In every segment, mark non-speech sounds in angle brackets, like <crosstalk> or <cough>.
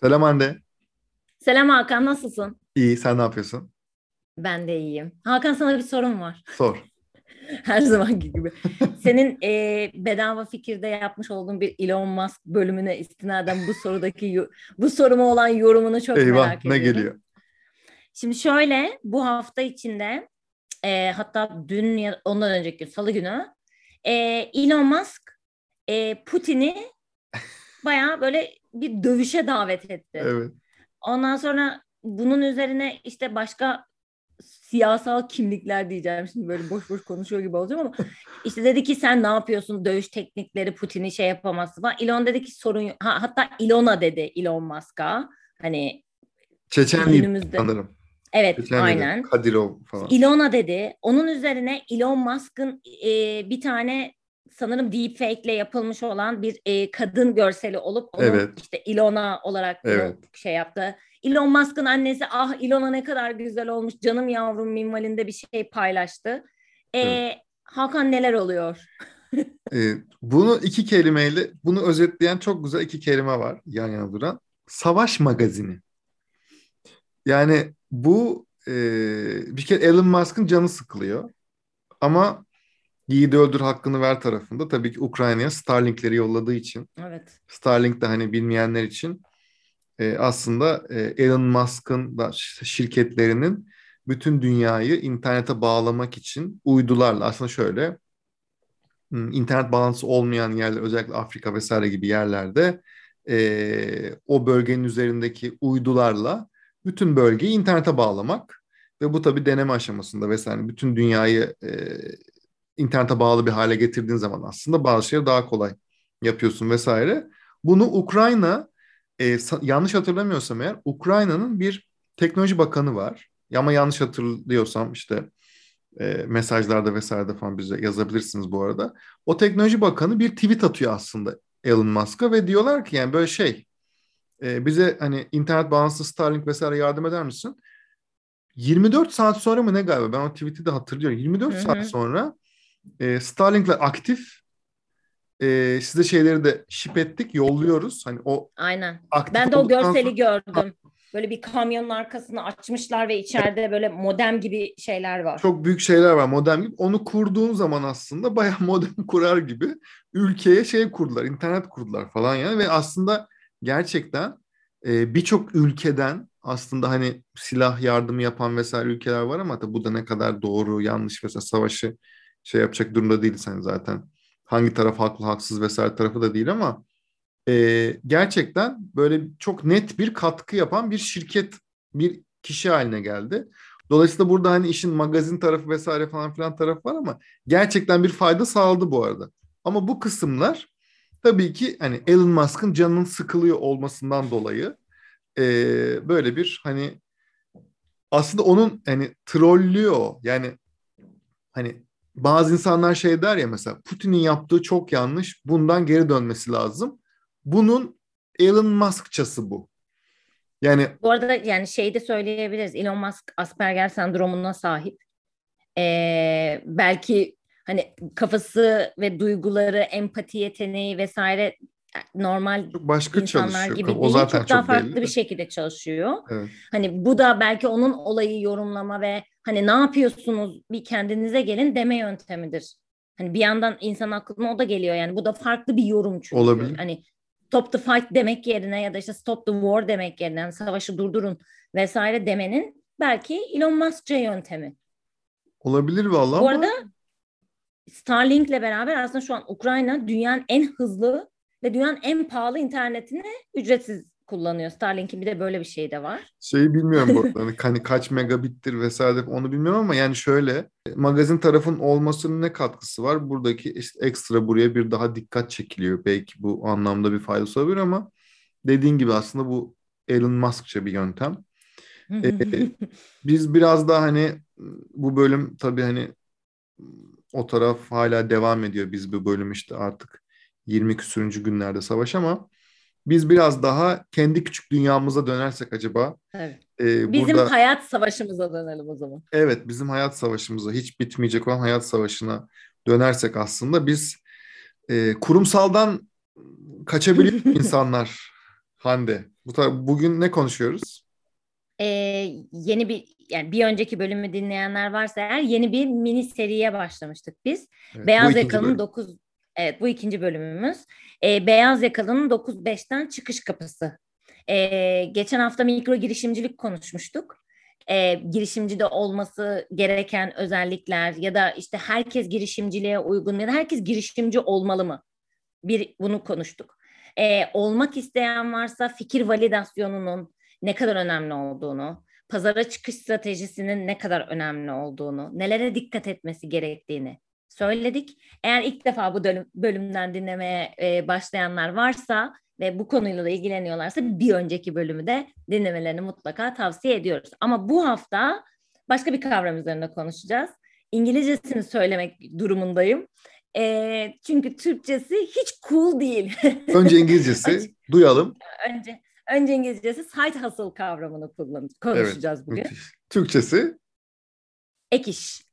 Selam Hande. Selam Hakan, nasılsın? İyi, sen ne yapıyorsun? Ben de iyiyim. Hakan sana bir sorum var. Sor. <laughs> Her zamanki gibi. Senin e, bedava fikirde yapmış olduğun bir Elon Musk bölümüne istinaden bu sorudaki bu soruma olan yorumunu çok Eyvah, merak ne ediyorum. geliyor? Şimdi şöyle bu hafta içinde e, hatta dün ya ondan önceki gün Salı günü e, Elon Musk e, Putin'i <laughs> bayağı böyle bir dövüşe davet etti. Evet. Ondan sonra bunun üzerine işte başka siyasal kimlikler diyeceğim şimdi böyle boş boş konuşuyor gibi olacağım ama işte dedi ki sen ne yapıyorsun dövüş teknikleri Putin'i şey yapamazsın falan. Elon dedi ki sorun yok. Ha, hatta Ilona dedi Elon Musk'a hani Çeçenliydi günümüzde. sanırım. Evet Çeçenliydi. aynen. Kadirov falan. Ilona dedi. Onun üzerine Elon Musk'ın e, bir tane sanırım deepfake ile yapılmış olan bir e, kadın görseli olup onu Evet. işte Ilona olarak Evet. şey yaptı. Elon Musk'ın annesi ah Ilona ne kadar güzel olmuş canım yavrum minvalinde bir şey paylaştı. E, Evet. Hakan neler oluyor? Ee, <laughs> bunu iki kelimeyle, bunu özetleyen çok güzel iki kelime var yan yana duran. Savaş magazini. Yani bu e, bir kere Elon Musk'ın canı sıkılıyor. Ama yiğidi öldür hakkını ver tarafında tabii ki Ukrayna'ya Starlink'leri yolladığı için Evet. Starlink de hani bilmeyenler için e, aslında e, Elon Musk'ın da şirketlerinin bütün dünyayı internete bağlamak için uydularla aslında şöyle m, internet bağlantısı olmayan yerler özellikle Afrika vesaire gibi yerlerde e, o bölgenin üzerindeki uydularla bütün bölgeyi internete bağlamak ve bu tabii deneme aşamasında vesaire bütün dünyayı e, internete bağlı bir hale getirdiğin zaman aslında bazı şeyleri daha kolay yapıyorsun vesaire. Bunu Ukrayna e, yanlış hatırlamıyorsam eğer Ukrayna'nın bir teknoloji bakanı var. Ama yanlış hatırlıyorsam işte e, mesajlarda vesairede falan bize yazabilirsiniz bu arada. O teknoloji bakanı bir tweet atıyor aslında Elon Musk'a ve diyorlar ki yani böyle şey e, bize hani internet bağlantısı Starlink vesaire yardım eder misin? 24 saat sonra mı ne galiba ben o tweet'i de hatırlıyorum. 24 Hı hı. saat sonra e, Starlink'ler aktif e, size şeyleri de ship ettik yolluyoruz. Hani o Aynen. aktif Ben de o olduktan görseli sonra- gördüm. Böyle bir kamyonun arkasını açmışlar ve içeride böyle modem gibi şeyler var. Çok büyük şeyler var modem gibi. Onu kurduğun zaman aslında bayağı <laughs> modem kurar gibi ülkeye şey kurdular, internet kurdular falan yani ve aslında gerçekten e, birçok ülkeden aslında hani silah yardımı yapan vesaire ülkeler var ama tabii bu da ne kadar doğru, yanlış vesaire savaşı şey yapacak durumda değiliz hani zaten. Hangi taraf haklı, haksız vesaire tarafı da değil ama e, gerçekten böyle çok net bir katkı yapan bir şirket, bir kişi haline geldi. Dolayısıyla burada hani işin magazin tarafı vesaire falan filan tarafı var ama gerçekten bir fayda sağladı bu arada. Ama bu kısımlar tabii ki hani Elon Musk'ın canının sıkılıyor olmasından dolayı eee, böyle bir hani aslında onun hani trollüyor yani hani bazı insanlar şey der ya mesela Putin'in yaptığı çok yanlış bundan geri dönmesi lazım. Bunun Elon Musk'çası bu. Yani Bu arada yani şey de söyleyebiliriz. Elon Musk Asperger sendromuna sahip. Ee, belki hani kafası ve duyguları, empati yeteneği vesaire normal çok başka insanlar çalışıyor. gibi O zaten çok daha çok farklı belli bir de. şekilde çalışıyor. Evet. Hani bu da belki onun olayı yorumlama ve hani ne yapıyorsunuz bir kendinize gelin deme yöntemidir. Hani bir yandan insan aklına o da geliyor yani bu da farklı bir yorum çünkü. Olabilir. Hani stop the fight demek yerine ya da işte stop the war demek yerine yani savaşı durdurun vesaire demenin belki Elon Musk'ca yöntemi. Olabilir vallahi Bu ama arada Starlink'le beraber aslında şu an Ukrayna dünyanın en hızlı ve dünyanın en pahalı internetini ücretsiz kullanıyor. Starlink'in bir de böyle bir şey de var. Şeyi bilmiyorum bu <laughs> arada. Hani hani kaç megabittir vesaire onu bilmiyorum ama yani şöyle magazin tarafın olmasının ne katkısı var? Buradaki işte ekstra buraya bir daha dikkat çekiliyor. Belki bu anlamda bir faydası olabilir ama dediğin gibi aslında bu Elon Musk'ça bir yöntem. Ee, Biz biraz daha hani bu bölüm tabii hani o taraf hala devam ediyor. Biz bu bölüm işte artık 20 küsürüncü günlerde savaş ama biz biraz daha kendi küçük dünyamıza dönersek acaba Evet. e, Bizim burada hayat savaşımıza dönelim o zaman. evet bizim hayat savaşımıza hiç bitmeyecek olan hayat savaşına dönersek aslında biz e, kurumsaldan kaçabiliyor <laughs> insanlar Hande. Bu bugün ne konuşuyoruz? Ee, yeni bir yani bir önceki bölümü dinleyenler varsa eğer yeni bir mini seriye başlamıştık biz. Evet, Beyaz Yakalı'nın 9 Evet bu ikinci bölümümüz. Ee, Beyaz Yakalı'nın 9-5'ten çıkış kapısı. Ee, geçen hafta mikro girişimcilik konuşmuştuk. Ee, girişimcide olması gereken özellikler ya da işte herkes girişimciliğe uygun ya da herkes girişimci olmalı mı? Bir bunu konuştuk. Ee, olmak isteyen varsa fikir validasyonunun ne kadar önemli olduğunu, pazara çıkış stratejisinin ne kadar önemli olduğunu, nelere dikkat etmesi gerektiğini söyledik. Eğer ilk defa bu bölümden dinlemeye e, başlayanlar varsa ve bu konuyla da ilgileniyorlarsa bir önceki bölümü de dinlemelerini mutlaka tavsiye ediyoruz. Ama bu hafta başka bir kavram üzerinde konuşacağız. İngilizcesini söylemek durumundayım. E, çünkü Türkçesi hiç cool değil. <laughs> Önce İngilizcesi duyalım. Önce önce İngilizcesi side hustle kavramını kullan konuşacağız evet, bugün. Müthiş. Türkçesi ek iş.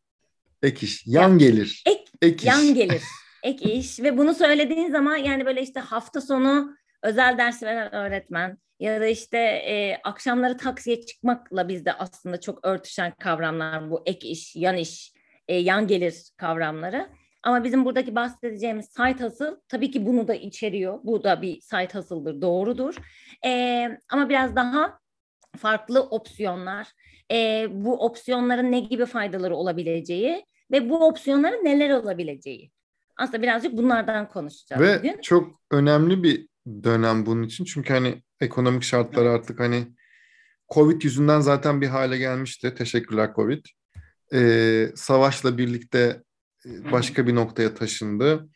Ek iş. Yan ya, gelir. Ek, ek iş. Yan gelir. <laughs> Ek iş ve bunu söylediğin zaman yani böyle işte hafta sonu özel ders veren öğretmen ya da işte e, akşamları taksiye çıkmakla bizde aslında çok örtüşen kavramlar bu ek iş, yan iş, e, yan gelir kavramları. Ama bizim buradaki bahsedeceğimiz site hustle tabii ki bunu da içeriyor. Bu da bir site hustle'dır, doğrudur. E, ama biraz daha farklı opsiyonlar, e, bu opsiyonların ne gibi faydaları olabileceği ve bu opsiyonların neler olabileceği. Aslında birazcık bunlardan konuşacağız ve bugün. çok önemli bir dönem bunun için. Çünkü hani ekonomik şartlar artık hani Covid yüzünden zaten bir hale gelmişti. Teşekkürler Covid. Ee, savaşla birlikte başka bir noktaya taşındı.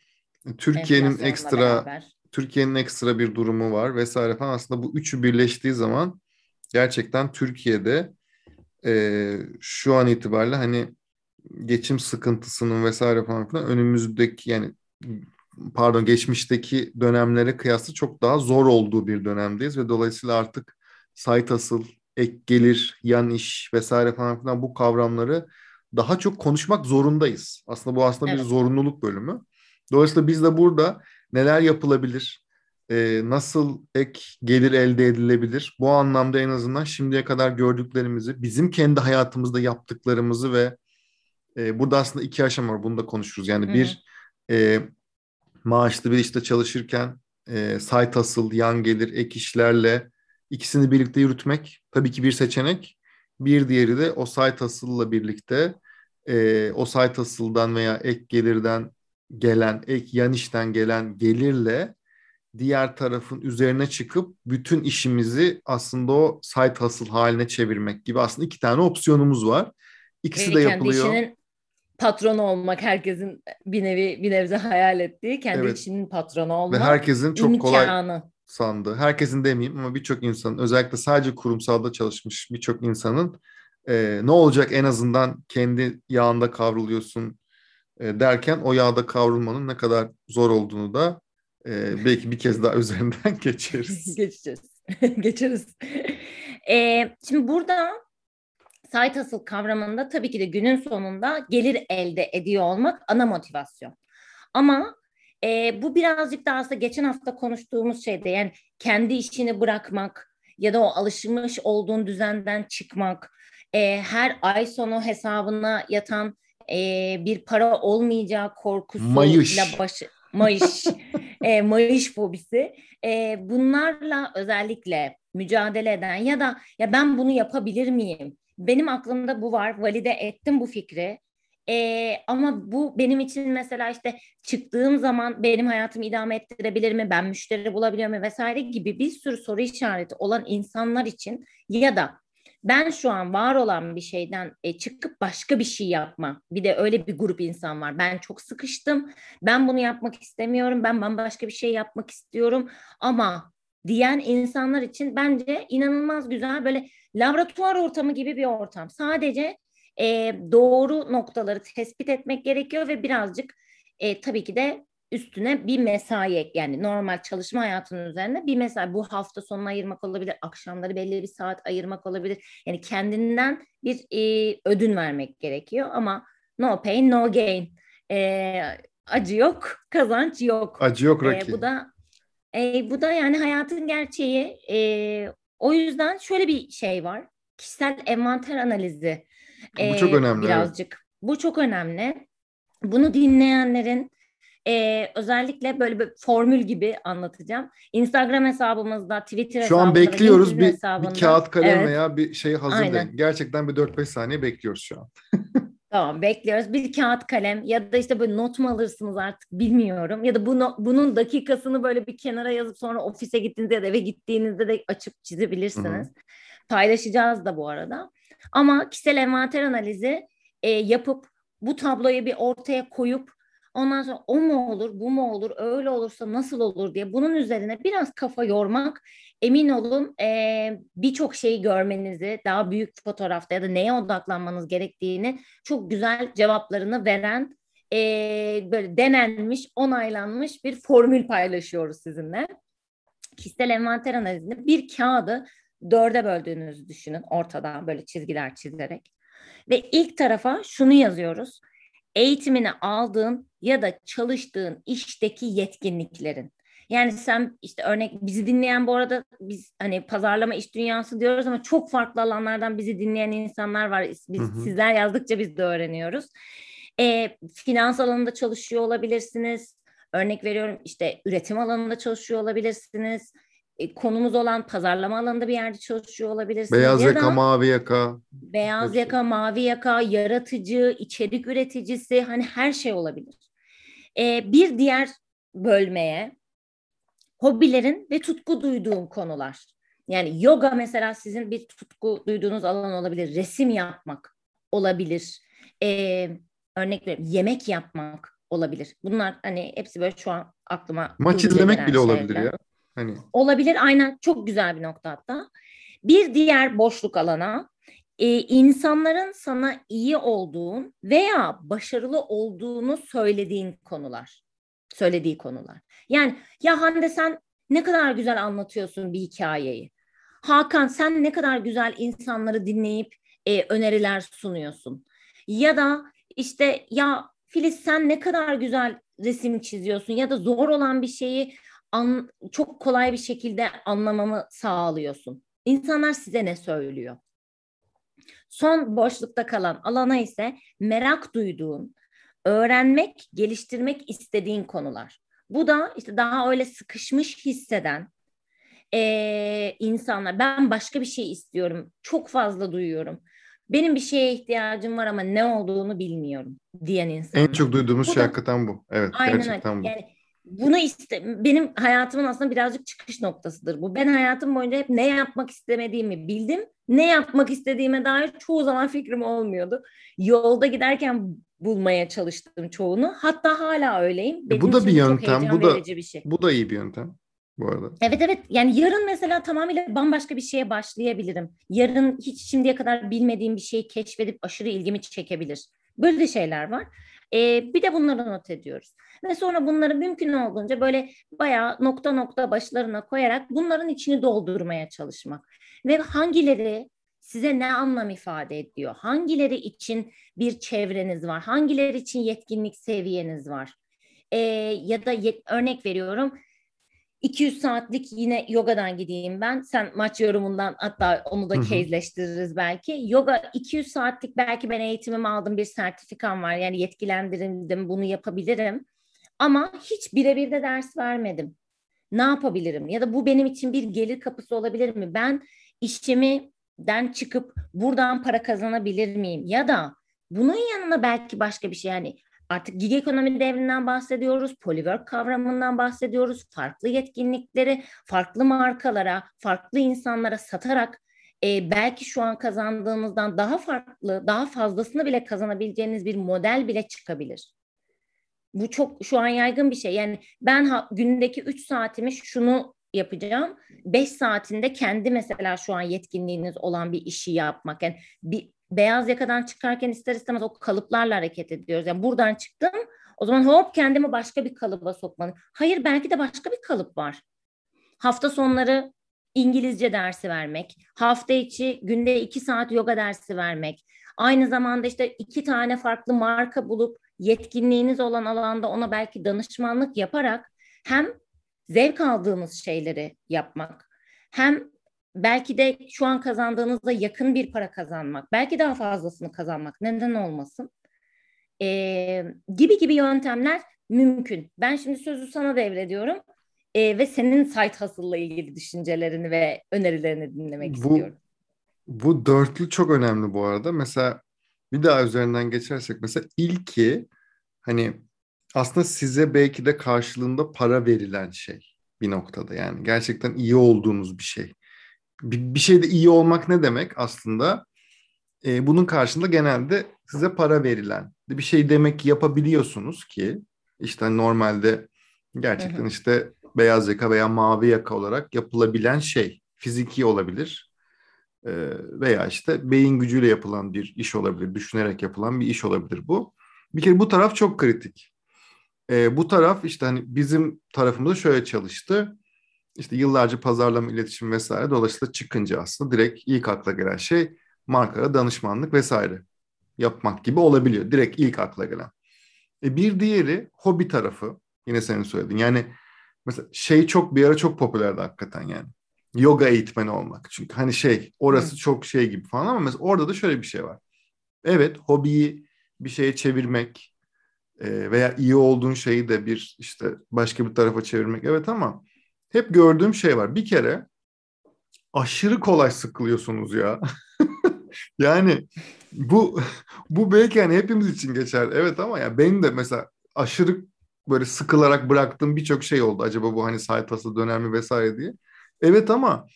Türkiye'nin ekstra. Türkiye'nin ekstra bir durumu var vesaire falan. Aslında bu üçü birleştiği zaman gerçekten Türkiye'de e, şu an itibariyle hani geçim sıkıntısının vesaire falan filan önümüzdeki yani pardon geçmişteki dönemlere kıyasla çok daha zor olduğu bir dönemdeyiz ve dolayısıyla artık site asıl, ek gelir, yan iş vesaire falan filan bu kavramları daha çok konuşmak zorundayız. Aslında bu aslında evet. bir zorunluluk bölümü. Dolayısıyla biz de burada neler yapılabilir, e, nasıl ek gelir elde edilebilir? Bu anlamda en azından şimdiye kadar gördüklerimizi, bizim kendi hayatımızda yaptıklarımızı ve e, burada aslında iki aşama var. Bunu da konuşuruz. Yani Hı-hı. bir e, maaşlı bir işte çalışırken e, site asıl, yan gelir, ek işlerle ikisini birlikte yürütmek tabii ki bir seçenek. Bir diğeri de o site asılla birlikte e, o site asıldan veya ek gelirden gelen, ek yan işten gelen gelirle diğer tarafın üzerine çıkıp bütün işimizi aslında o site hustle haline çevirmek gibi aslında iki tane opsiyonumuz var. İkisi Ve de yapılıyor. Kendi işinin patronu olmak herkesin bir nevi bir nebze hayal ettiği kendi evet. işinin patronu olmak. Ve herkesin çok imkanı. kolay sandı. Herkesin demeyeyim ama birçok insanın özellikle sadece kurumsalda çalışmış birçok insanın e, ne olacak en azından kendi yağında kavruluyorsun e, derken o yağda kavrulmanın ne kadar zor olduğunu da e, belki bir kez daha üzerinden <laughs> geçeriz. <laughs> Geçeceğiz. <laughs> Geçeriz. E, şimdi burada site hustle kavramında tabii ki de günün sonunda gelir elde ediyor olmak ana motivasyon. Ama e, bu birazcık daha aslında geçen hafta konuştuğumuz şeyde yani kendi işini bırakmak ya da o alışmış olduğun düzenden çıkmak, e, her ay sonu hesabına yatan e, bir para olmayacağı korkusuyla başı Mayış, <laughs> e, Mayış fobisi. E, bunlarla özellikle mücadele eden ya da ya ben bunu yapabilir miyim? Benim aklımda bu var. Valide ettim bu fikri. Ee, ama bu benim için mesela işte çıktığım zaman benim hayatımı idame ettirebilir mi? Ben müşteri bulabiliyor muyum vesaire gibi bir sürü soru işareti olan insanlar için ya da ben şu an var olan bir şeyden e, çıkıp başka bir şey yapma. Bir de öyle bir grup insan var. Ben çok sıkıştım. Ben bunu yapmak istemiyorum. Ben bambaşka bir şey yapmak istiyorum. Ama diyen insanlar için bence inanılmaz güzel böyle laboratuvar ortamı gibi bir ortam. Sadece e, doğru noktaları tespit etmek gerekiyor ve birazcık e, tabii ki de üstüne bir mesai yani normal çalışma hayatının üzerine bir mesai bu hafta sonuna ayırmak olabilir akşamları belli bir saat ayırmak olabilir yani kendinden bir e, ödün vermek gerekiyor ama no pain no gain e, acı yok kazanç yok acı yok Rocky. E, bu da E, bu da yani hayatın gerçeği. E, o yüzden şöyle bir şey var. Kişisel envanter analizi. Bu çok önemli. Birazcık. Evet. Bu çok önemli. Bunu dinleyenlerin e, özellikle böyle bir formül gibi anlatacağım. Instagram hesabımızda, Twitter Şu an bekliyoruz bir, bir kağıt kalem evet. veya bir şey. Aynen. Gerçekten bir 4-5 saniye bekliyoruz şu an. <laughs> Tamam bekliyoruz. Bir kağıt kalem ya da işte böyle not mu alırsınız artık bilmiyorum. Ya da bunu, bunun dakikasını böyle bir kenara yazıp sonra ofise gittiğinizde ya da eve gittiğinizde de açıp çizebilirsiniz. Hı-hı. Paylaşacağız da bu arada. Ama kişisel envanter analizi e, yapıp bu tabloyu bir ortaya koyup ondan sonra o mu olur, bu mu olur, öyle olursa nasıl olur diye bunun üzerine biraz kafa yormak emin olun e, birçok şeyi görmenizi, daha büyük fotoğrafta ya da neye odaklanmanız gerektiğini çok güzel cevaplarını veren e, böyle denenmiş, onaylanmış bir formül paylaşıyoruz sizinle. Kişisel envanter analizini bir kağıdı dörde böldüğünüzü düşünün ortadan böyle çizgiler çizerek. Ve ilk tarafa şunu yazıyoruz. Eğitimini aldığın ya da çalıştığın işteki yetkinliklerin. Yani sen işte örnek bizi dinleyen bu arada biz hani pazarlama iş dünyası diyoruz ama çok farklı alanlardan bizi dinleyen insanlar var. Biz, hı hı. Sizler yazdıkça biz de öğreniyoruz. E, finans alanında çalışıyor olabilirsiniz. Örnek veriyorum işte üretim alanında çalışıyor olabilirsiniz. E, konumuz olan pazarlama alanında bir yerde çalışıyor olabilirsiniz. Beyaz ya yaka, da, mavi yaka. Beyaz yaka, mavi yaka, yaratıcı, içerik üreticisi hani her şey olabilir. E, bir diğer bölmeye hobilerin ve tutku duyduğun konular. Yani yoga mesela sizin bir tutku duyduğunuz alan olabilir. Resim yapmak olabilir. Ee, örnek veriyorum yemek yapmak olabilir. Bunlar hani hepsi böyle şu an aklıma Maç izlemek bile şeyler. olabilir ya. Hani. Olabilir aynen çok güzel bir nokta hatta. Bir diğer boşluk alana e, insanların sana iyi olduğun veya başarılı olduğunu söylediğin konular. Söylediği konular. Yani ya Hande sen ne kadar güzel anlatıyorsun bir hikayeyi. Hakan sen ne kadar güzel insanları dinleyip e, öneriler sunuyorsun. Ya da işte ya Filiz sen ne kadar güzel resim çiziyorsun ya da zor olan bir şeyi an, çok kolay bir şekilde anlamamı sağlıyorsun. İnsanlar size ne söylüyor? Son boşlukta kalan alana ise merak duyduğun, öğrenmek, geliştirmek istediğin konular. Bu da işte daha öyle sıkışmış hisseden e, insanlar. Ben başka bir şey istiyorum. Çok fazla duyuyorum. Benim bir şeye ihtiyacım var ama ne olduğunu bilmiyorum diyen insanlar. En çok duyduğumuz bu şey da, hakikaten bu. Evet aynen gerçekten öyle. bu. Yani bunu iste benim hayatımın aslında birazcık çıkış noktasıdır bu. Ben hayatım boyunca hep ne yapmak istemediğimi bildim. Ne yapmak istediğime dair çoğu zaman fikrim olmuyordu. Yolda giderken bulmaya çalıştım çoğunu. Hatta hala öyleyim. E, Benim bu da bir yöntem. Bu da bir şey. bu da iyi bir yöntem bu arada. Evet evet. Yani yarın mesela tamamıyla bambaşka bir şeye başlayabilirim. Yarın hiç şimdiye kadar bilmediğim bir şeyi keşfedip aşırı ilgimi çekebilir. Böyle şeyler var. Ee, bir de bunları not ediyoruz. Ve sonra bunları mümkün olduğunca böyle bayağı nokta nokta başlarına koyarak bunların içini doldurmaya çalışmak. Ve hangileri size ne anlam ifade ediyor? Hangileri için bir çevreniz var? Hangileri için yetkinlik seviyeniz var? Ee, ya da yet, örnek veriyorum 200 saatlik yine yogadan gideyim ben. Sen maç yorumundan hatta onu da kezleştiririz belki. Yoga 200 saatlik belki ben eğitimimi aldım bir sertifikam var. Yani yetkilendirildim bunu yapabilirim. Ama hiç birebir de ders vermedim. Ne yapabilirim? Ya da bu benim için bir gelir kapısı olabilir mi? Ben işimi den çıkıp buradan para kazanabilir miyim? Ya da bunun yanına belki başka bir şey yani artık gig ekonomi devrinden bahsediyoruz, polywork kavramından bahsediyoruz, farklı yetkinlikleri farklı markalara, farklı insanlara satarak e, belki şu an kazandığınızdan daha farklı, daha fazlasını bile kazanabileceğiniz bir model bile çıkabilir. Bu çok şu an yaygın bir şey. Yani ben ha, gündeki 3 saatimi şunu yapacağım. 5 saatinde kendi mesela şu an yetkinliğiniz olan bir işi yapmak. Yani bir beyaz yakadan çıkarken ister istemez o kalıplarla hareket ediyoruz. Yani buradan çıktım o zaman hop kendimi başka bir kalıba sokmalıyım. Hayır belki de başka bir kalıp var. Hafta sonları İngilizce dersi vermek, hafta içi günde iki saat yoga dersi vermek, aynı zamanda işte iki tane farklı marka bulup yetkinliğiniz olan alanda ona belki danışmanlık yaparak hem zevk aldığınız şeyleri yapmak. Hem belki de şu an kazandığınızda yakın bir para kazanmak, belki daha fazlasını kazanmak neden olmasın? Ee, gibi gibi yöntemler mümkün. Ben şimdi sözü sana devrediyorum ee, ve senin site hustle'la ilgili düşüncelerini ve önerilerini dinlemek bu, istiyorum. Bu dörtlü çok önemli bu arada. Mesela bir daha üzerinden geçersek mesela ilki hani aslında size belki de karşılığında para verilen şey bir noktada yani gerçekten iyi olduğunuz bir şey. Bir, bir şeyde iyi olmak ne demek aslında? E, bunun karşında genelde size para verilen bir şey demek yapabiliyorsunuz ki işte normalde gerçekten hı hı. işte beyaz yaka veya mavi yaka olarak yapılabilen şey fiziki olabilir e, veya işte beyin gücüyle yapılan bir iş olabilir, düşünerek yapılan bir iş olabilir bu. Bir kere bu taraf çok kritik. E, bu taraf işte hani bizim tarafımızda şöyle çalıştı. İşte yıllarca pazarlama, iletişim vesaire dolayısıyla çıkınca aslında direkt ilk akla gelen şey markaya danışmanlık vesaire yapmak gibi olabiliyor. Direkt ilk akla gelen. E, bir diğeri hobi tarafı. Yine senin söylediğin. Yani mesela şey çok bir ara çok popülerdi hakikaten yani. Yoga eğitmeni olmak. Çünkü hani şey orası Hı. çok şey gibi falan ama mesela orada da şöyle bir şey var. Evet hobiyi bir şeye çevirmek e, veya iyi olduğun şeyi de bir işte başka bir tarafa çevirmek evet ama hep gördüğüm şey var. Bir kere aşırı kolay sıkılıyorsunuz ya. <laughs> yani bu <laughs> bu belki yani hepimiz için geçer. Evet ama ya benim de mesela aşırı böyle sıkılarak bıraktığım birçok şey oldu. Acaba bu hani sayfası döner mi vesaire diye. Evet ama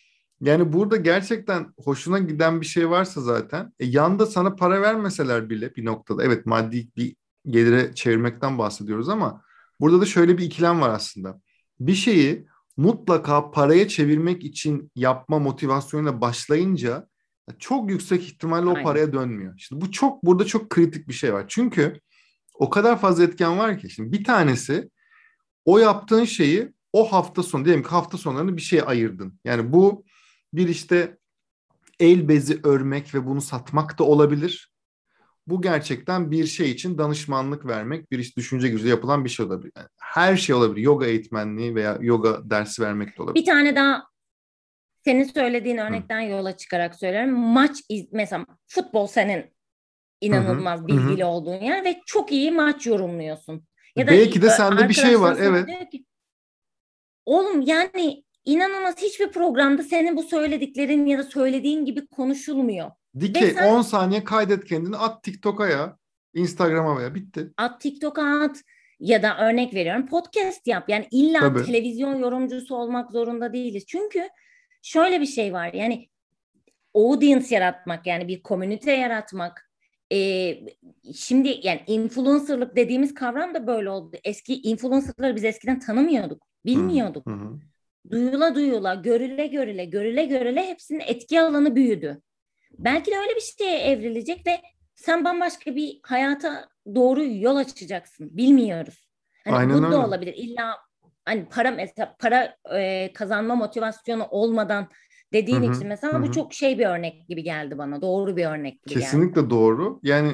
yani burada gerçekten hoşuna giden bir şey varsa zaten e, yanda sana para vermeseler bile bir noktada evet maddi bir gelire çevirmekten bahsediyoruz ama burada da şöyle bir ikilem var aslında. Bir şeyi mutlaka paraya çevirmek için yapma motivasyonuyla başlayınca çok yüksek ihtimalle o Aynen. paraya dönmüyor. İşte bu çok burada çok kritik bir şey var. Çünkü o kadar fazla etken var ki. Şimdi bir tanesi o yaptığın şeyi o hafta sonu diyelim ki hafta sonlarını bir şeye ayırdın. Yani bu bir işte el bezi örmek ve bunu satmak da olabilir. Bu gerçekten bir şey için danışmanlık vermek, bir iş düşünce gücü yapılan bir şey olabilir. Yani her şey olabilir. Yoga eğitmenliği veya yoga dersi vermek de olabilir. Bir tane daha senin söylediğin örnekten Hı. yola çıkarak söylüyorum. Maç iz, mesela futbol senin inanılmaz Hı-hı. bilgili Hı-hı. olduğun yer ve çok iyi maç yorumluyorsun. Ya da Belki de sende bir şey var evet. Ki, Oğlum yani inanılmaz hiçbir programda senin bu söylediklerin ya da söylediğin gibi konuşulmuyor. Dike sen, 10 saniye kaydet kendini at TikTok'a ya. Instagram'a veya bitti. At TikTok'a at ya da örnek veriyorum podcast yap. Yani illa Tabii. televizyon yorumcusu olmak zorunda değiliz. Çünkü şöyle bir şey var yani audience yaratmak yani bir komünite yaratmak e, şimdi yani influencerlık dediğimiz kavram da böyle oldu. Eski influencerları biz eskiden tanımıyorduk, bilmiyorduk. Hı hı. Duyula duyula, görüle görüle, görüle görüle hepsinin etki alanı büyüdü. Belki de öyle bir şeye evrilecek ve sen bambaşka bir hayata doğru yol açacaksın. Bilmiyoruz. Hani Aynen bu öyle. da olabilir. İlla hani para mesela para e, kazanma motivasyonu olmadan dediğin Hı-hı. için mesela Hı-hı. bu çok şey bir örnek gibi geldi bana. Doğru bir örnek gibi Kesinlikle geldi. doğru. Yani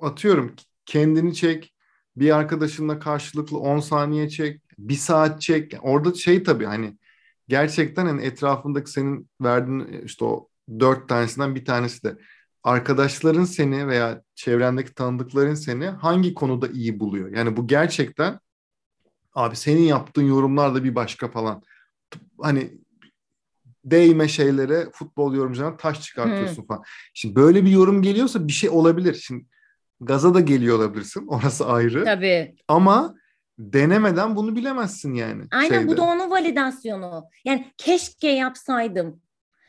atıyorum kendini çek, bir arkadaşınla karşılıklı 10 saniye çek, bir saat çek. Orada şey tabii hani gerçekten hani etrafındaki senin verdiğin işte o dört tanesinden bir tanesi de arkadaşların seni veya çevrendeki tanıdıkların seni hangi konuda iyi buluyor? Yani bu gerçekten abi senin yaptığın yorumlar da bir başka falan. Hani değme şeylere futbol yorumcularına taş çıkartıyorsun hmm. falan. Şimdi böyle bir yorum geliyorsa bir şey olabilir. Şimdi gaza da geliyor olabilirsin. <laughs> Orası ayrı. Tabii. Ama denemeden bunu bilemezsin yani. Aynen şeyde. bu da onun validasyonu. Yani keşke yapsaydım.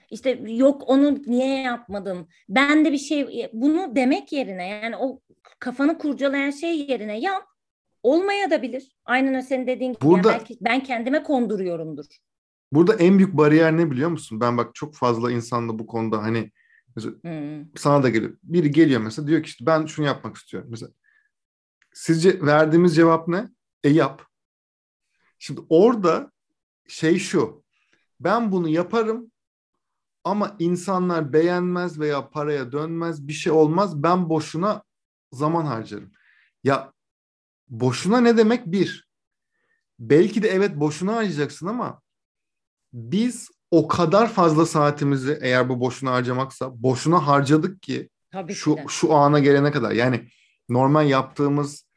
İşte yok onu niye yapmadım? Ben de bir şey bunu demek yerine yani o kafanı kurcalayan şey yerine yap. Olmaya da bilir. Aynen o senin dediğin gibi. Burada, yani belki ben kendime konduruyorumdur. Burada en büyük bariyer ne biliyor musun? Ben bak çok fazla insanla bu konuda hani mesela hmm. sana da geliyor. Biri geliyor mesela diyor ki işte ben şunu yapmak istiyorum. Mesela sizce verdiğimiz cevap ne? E yap. Şimdi orada şey şu. Ben bunu yaparım ama insanlar beğenmez veya paraya dönmez bir şey olmaz. Ben boşuna zaman harcarım. Ya boşuna ne demek? Bir, belki de evet boşuna harcayacaksın ama biz o kadar fazla saatimizi eğer bu boşuna harcamaksa boşuna harcadık ki Tabii şu ki şu ana gelene kadar. Yani normal yaptığımız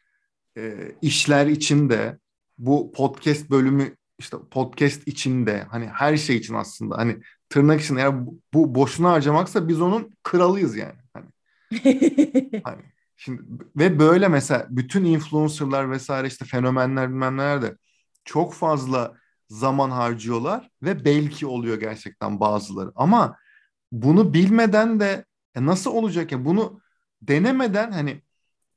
e, işler içinde bu podcast bölümü işte podcast içinde hani her şey için aslında hani tırnak için eğer bu, boşuna harcamaksa biz onun kralıyız yani. Hani, <laughs> hani şimdi ve böyle mesela bütün influencerlar vesaire işte fenomenler bilmem neler de çok fazla zaman harcıyorlar ve belki oluyor gerçekten bazıları. Ama bunu bilmeden de e, nasıl olacak ya bunu denemeden hani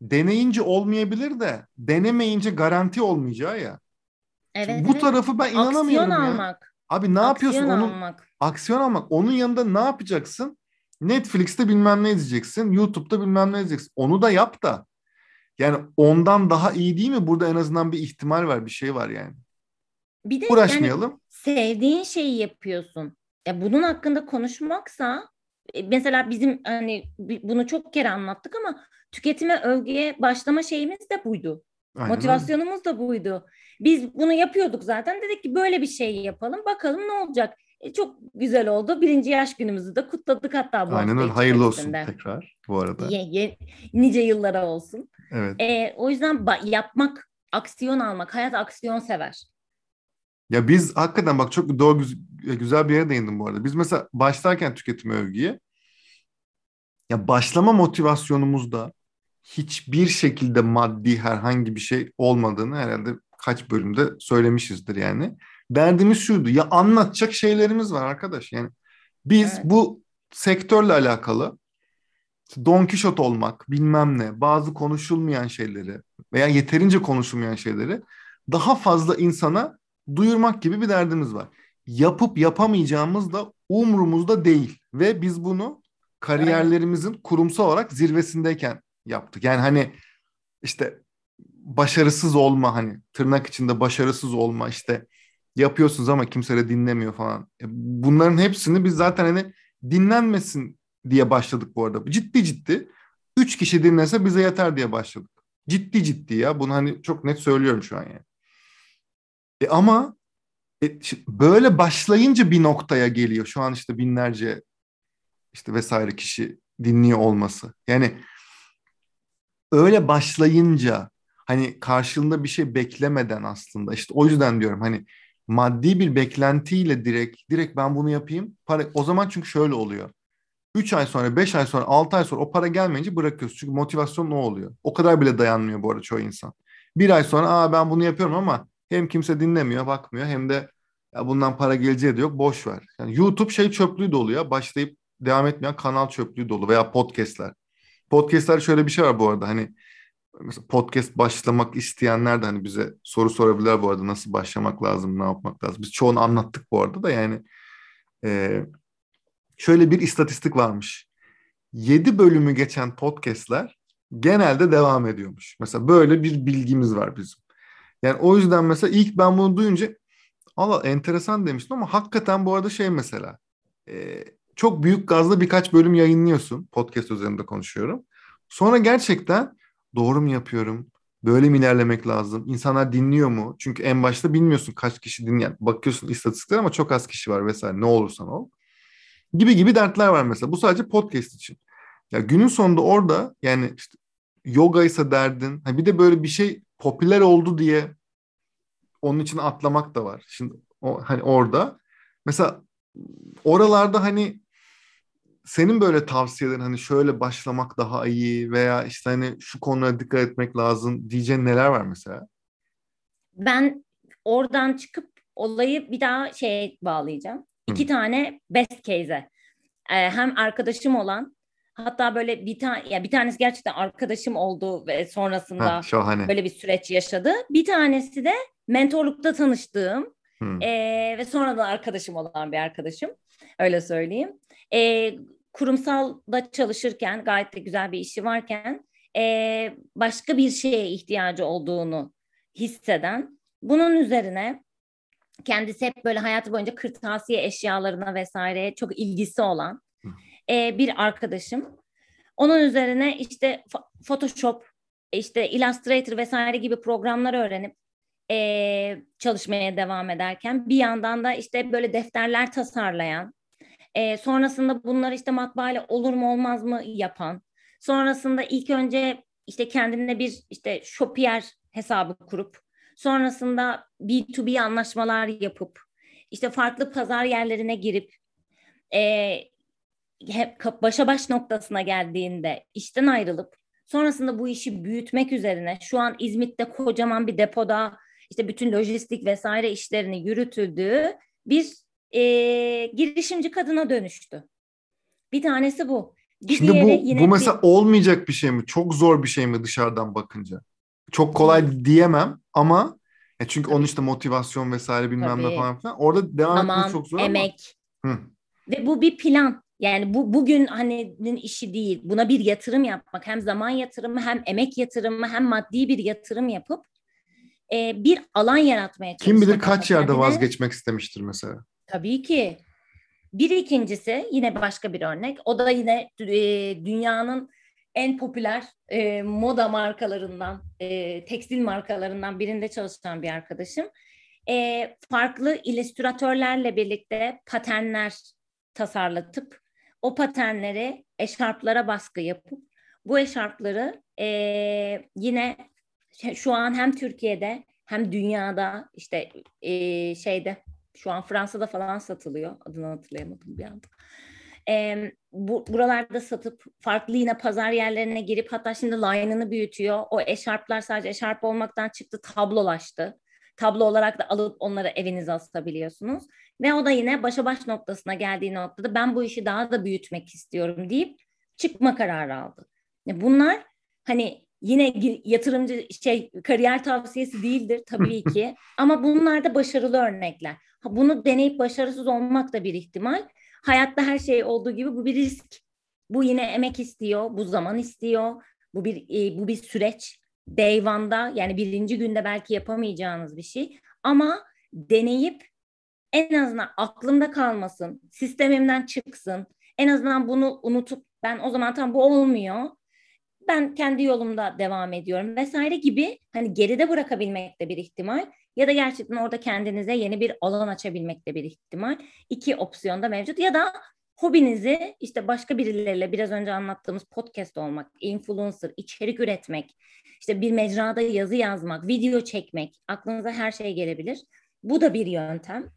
deneyince olmayabilir de denemeyince garanti olmayacağı ya. Evet, Bu evet. tarafı ben inanamıyorum Aksiyon ya. almak. Abi ne yapıyorsun Aksiyon onun almak. aksiyon almak. Onun yanında ne yapacaksın? Netflix'te bilmem ne izleyeceksin. YouTube'da bilmem ne izleyeceksin. Onu da yap da. Yani ondan daha iyi değil mi? Burada en azından bir ihtimal var, bir şey var yani. Bir de yani Uğraşmayalım. sevdiğin şeyi yapıyorsun. Ya bunun hakkında konuşmaksa e, mesela bizim hani bunu çok kere anlattık ama tüketime övgüye başlama şeyimiz de buydu. Aynen öyle. Motivasyonumuz da buydu. Biz bunu yapıyorduk zaten. Dedik ki böyle bir şey yapalım. Bakalım ne olacak. E, çok güzel oldu. Birinci yaş günümüzü de kutladık hatta bu Aynen öyle. Hayırlı olsun tekrar bu arada. Ye, ye- nice yıllara olsun. Evet. E, o yüzden yapmak, aksiyon almak. Hayat aksiyon sever. Ya biz hakikaten bak çok doğru güz- güzel bir yere değindim bu arada. Biz mesela başlarken tüketim övgüye ya başlama motivasyonumuzda hiçbir şekilde maddi herhangi bir şey olmadığını herhalde kaç bölümde söylemişizdir yani. Derdimiz şuydu ya anlatacak şeylerimiz var arkadaş yani. Biz Evet. bu sektörle alakalı Don Kişot olmak bilmem ne bazı konuşulmayan şeyleri veya yeterince konuşulmayan şeyleri daha fazla insana duyurmak gibi bir derdimiz var. Yapıp yapamayacağımız da umrumuzda değil ve biz bunu kariyerlerimizin kurumsal olarak zirvesindeyken yaptık. Yani hani işte başarısız olma hani tırnak içinde başarısız olma işte yapıyorsunuz ama kimse de dinlemiyor falan. E, Bunların hepsini biz zaten hani dinlenmesin diye başladık bu arada. Ciddi ciddi. Üç kişi dinlese bize yeter diye başladık. Ciddi ciddi ya. Bunu hani çok net söylüyorum şu an yani. E ama e, böyle başlayınca bir noktaya geliyor. Şu an işte binlerce işte vesaire kişi dinliyor olması. Yani öyle başlayınca hani karşılığında bir şey beklemeden aslında işte o yüzden diyorum hani maddi bir beklentiyle direkt direkt ben bunu yapayım. Para o zaman çünkü şöyle oluyor. 3 ay sonra, 5 ay sonra, 6 ay sonra o para gelmeyince bırakıyorsun. Çünkü motivasyon ne oluyor? O kadar bile dayanmıyor bu arada çoğu insan. Bir ay sonra Aa, ben bunu yapıyorum ama hem kimse dinlemiyor, bakmıyor hem de ya bundan para geleceği de yok. Boş ver. Yani YouTube şey çöplüğü dolu ya. Başlayıp devam etmeyen kanal çöplüğü dolu veya podcastler. Podcastler şöyle bir şey var bu arada. Hani mesela podcast başlamak isteyenler de hani bize soru sorabilirler bu arada. Nasıl başlamak lazım, ne yapmak lazım. Biz çoğunu anlattık bu arada da yani. Ee, şöyle bir istatistik varmış. 7 bölümü geçen podcastler genelde devam ediyormuş. Mesela böyle bir bilgimiz var bizim. Yani o yüzden mesela ilk ben bunu duyunca Allah enteresan demiştim ama hakikaten bu arada şey mesela e, çok büyük gazla birkaç bölüm yayınlıyorsun. Podcast üzerinde konuşuyorum. Sonra gerçekten doğru mu yapıyorum? Böyle mi ilerlemek lazım? İnsanlar dinliyor mu? Çünkü en başta bilmiyorsun kaç kişi dinleyen. Bakıyorsun istatistiklere ama çok az kişi var vesaire. Ne olursan ol. Gibi gibi dertler var mesela. Bu sadece podcast için. Ya günün sonunda orada yani işte yoga ise derdin. Ha bir de böyle bir şey popüler oldu diye onun için atlamak da var. Şimdi o hani orada mesela oralarda hani senin böyle tavsiyelerin hani şöyle başlamak daha iyi veya işte hani şu konulara dikkat etmek lazım diyeceğin neler var mesela? Ben oradan çıkıp olayı bir daha şeye bağlayacağım. İki tane best case'e. Ee, hem arkadaşım olan hatta böyle bir tane ya bir tanesi gerçekten arkadaşım oldu ve sonrasında Ha, şahane. böyle bir süreç yaşadı. Bir tanesi de mentorlukta tanıştığım ee, ve sonradan arkadaşım olan bir arkadaşım. Öyle söyleyeyim. Ee, kurumsalda çalışırken gayet de güzel bir işi varken ee, başka bir şeye ihtiyacı olduğunu hisseden bunun üzerine kendisi hep böyle hayatı boyunca kırtasiye eşyalarına vesaire çok ilgisi olan e, bir arkadaşım. Onun üzerine işte Photoshop, işte Illustrator vesaire gibi programlar öğrenip e, çalışmaya devam ederken bir yandan da işte böyle defterler tasarlayan, e, sonrasında bunları işte matbaayla olur mu olmaz mı yapan, sonrasında ilk önce işte kendine bir işte Shopier hesabı kurup, sonrasında B2B anlaşmalar yapıp, işte farklı pazar yerlerine girip, e, hep başa baş noktasına geldiğinde işten ayrılıp sonrasında bu işi büyütmek üzerine şu an İzmit'te kocaman bir depoda işte bütün lojistik vesaire işlerini yürütüldüğü bir e, girişimci kadına dönüştü. Bir tanesi bu. Bir Şimdi bu, yine bu mesela bir... olmayacak bir şey mi? Çok zor bir şey mi dışarıdan bakınca? Çok kolay diyemem ama ya çünkü Tabii. onun işte motivasyon vesaire bilmem Tabii. ne falan filan. Orada devam Aman, etmesi çok zor emek. ama. Hı. Ve bu bir plan. Yani bu bugün hani işi değil. Buna bir yatırım yapmak. Hem zaman yatırımı hem emek yatırımı hem maddi bir yatırım yapıp e, bir alan yaratmaya çalışmak. Kim bilir kaç yerde kendine. vazgeçmek istemiştir mesela. Tabii ki. Bir ikincisi yine başka bir örnek. O da yine e, dünyanın en popüler e, moda markalarından, e, tekstil markalarından birinde çalışan bir arkadaşım. E, farklı illüstratörlerle birlikte patenler tasarlatıp o patenleri eşarplara baskı yapıp bu eşarpları e, yine şu an hem Türkiye'de hem dünyada işte e, şeyde şu an Fransa'da falan satılıyor. Adını hatırlayamadım bir anda. E, bu, buralarda satıp farklı yine pazar yerlerine girip hatta şimdi line'ını büyütüyor. O eşarplar sadece eşarp olmaktan çıktı tablolaştı. Tablo olarak da alıp onları evinize asabiliyorsunuz. Ve o da yine başa baş noktasına geldiği noktada ben bu işi daha da büyütmek istiyorum deyip çıkma kararı aldı. Bunlar hani yine yatırımcı şey kariyer tavsiyesi değildir tabii <laughs> ki ama bunlar da başarılı örnekler. Bunu deneyip başarısız olmak da bir ihtimal. Hayatta her şey olduğu gibi bu bir risk. Bu yine emek istiyor, bu zaman istiyor. Bu bir e, bu bir süreç. Day yani birinci günde belki yapamayacağınız bir şey. Ama deneyip en azından aklımda kalmasın, sistemimden çıksın. En azından bunu unutup ben o zaman tam bu olmuyor. Ben kendi yolumda devam ediyorum vesaire gibi hani geride bırakabilmek de bir ihtimal ya da gerçekten orada kendinize yeni bir alan açabilmek de bir ihtimal. İki opsiyon da mevcut ya da hobinizi işte başka birileriyle biraz önce anlattığımız podcast olmak, influencer, içerik üretmek, işte bir mecrada yazı yazmak, video çekmek, aklınıza her şey gelebilir. Bu da bir yöntem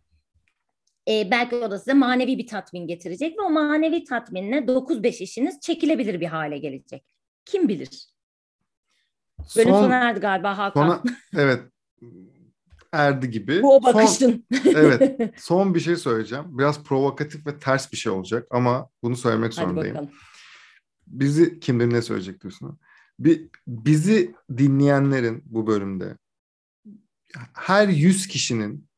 e, belki o da size manevi bir tatmin getirecek ve o manevi tatminle 9-5 işiniz çekilebilir bir hale gelecek. Kim bilir? Bölüm Son, sona erdi galiba Hakan. Sona, <laughs> evet erdi gibi. Bu o bakışın. Son, evet. <laughs> Son bir şey söyleyeceğim. Biraz provokatif ve ters bir şey olacak ama bunu söylemek Hadi zorundayım. Bakalım. Bizi kimdir ne söyleyecek diyorsun? Bir, bizi dinleyenlerin bu bölümde her 100 kişinin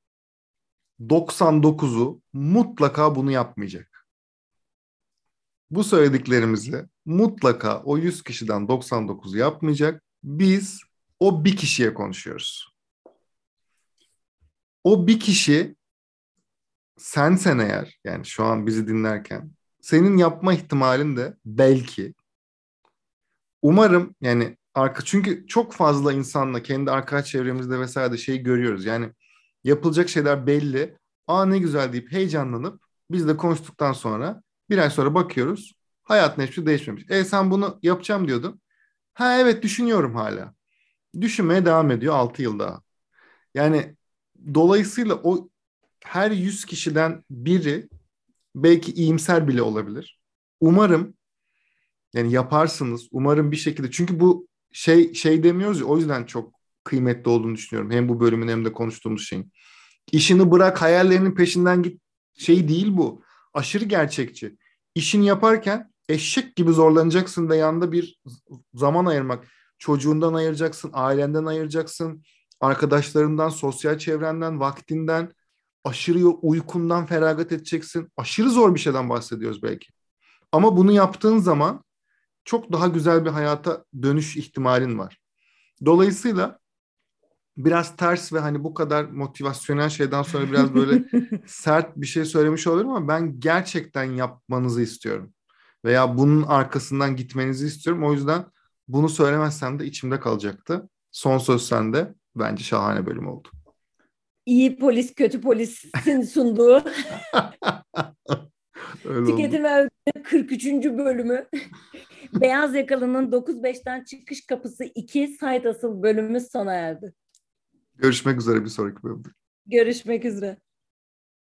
99'u mutlaka bunu yapmayacak. Bu söylediklerimizi mutlaka o 100 kişiden 99'u yapmayacak. Biz o bir kişiye konuşuyoruz. O bir kişi sen sen eğer yani şu an bizi dinlerken senin yapma ihtimalin de belki umarım yani arka çünkü çok fazla insanla kendi arkadaş çevremizde vesaire de şey görüyoruz. Yani yapılacak şeyler belli. Aa ne güzel deyip heyecanlanıp biz de konuştuktan sonra bir ay sonra bakıyoruz. Hayatın hiçbir değişmemiş. E sen bunu yapacağım diyordun. Ha evet düşünüyorum hala. Düşünmeye devam ediyor 6 yıl daha. Yani dolayısıyla o her 100 kişiden biri belki iyimser bile olabilir. Umarım yani yaparsınız. Umarım bir şekilde çünkü bu şey şey demiyoruz ya o yüzden çok kıymetli olduğunu düşünüyorum. Hem bu bölümün hem de konuştuğumuz şeyin. İşini bırak hayallerinin peşinden git şey değil bu. Aşırı gerçekçi. İşini yaparken eşek gibi zorlanacaksın ve yanında bir zaman ayırmak. Çocuğundan ayıracaksın, ailenden ayıracaksın, arkadaşlarından, sosyal çevrenden, vaktinden, aşırı uykundan feragat edeceksin. Aşırı zor bir şeyden bahsediyoruz belki. Ama bunu yaptığın zaman çok daha güzel bir hayata dönüş ihtimalin var. Dolayısıyla biraz ters ve hani bu kadar motivasyonel şeyden sonra biraz böyle <laughs> sert bir şey söylemiş olurum ama ben gerçekten yapmanızı istiyorum. Veya bunun arkasından gitmenizi istiyorum. O yüzden bunu söylemezsem de içimde kalacaktı. Son söz sende. Bence şahane bölüm oldu. İyi polis kötü polisin sunduğu Tüketim Övgü'nün 43. bölümü. <laughs> Beyaz Yakalı'nın 9.5'ten çıkış kapısı 2 sayt asıl bölümü sona erdi. Görüşmek üzere bir sonraki bölümde. Görüşmek üzere.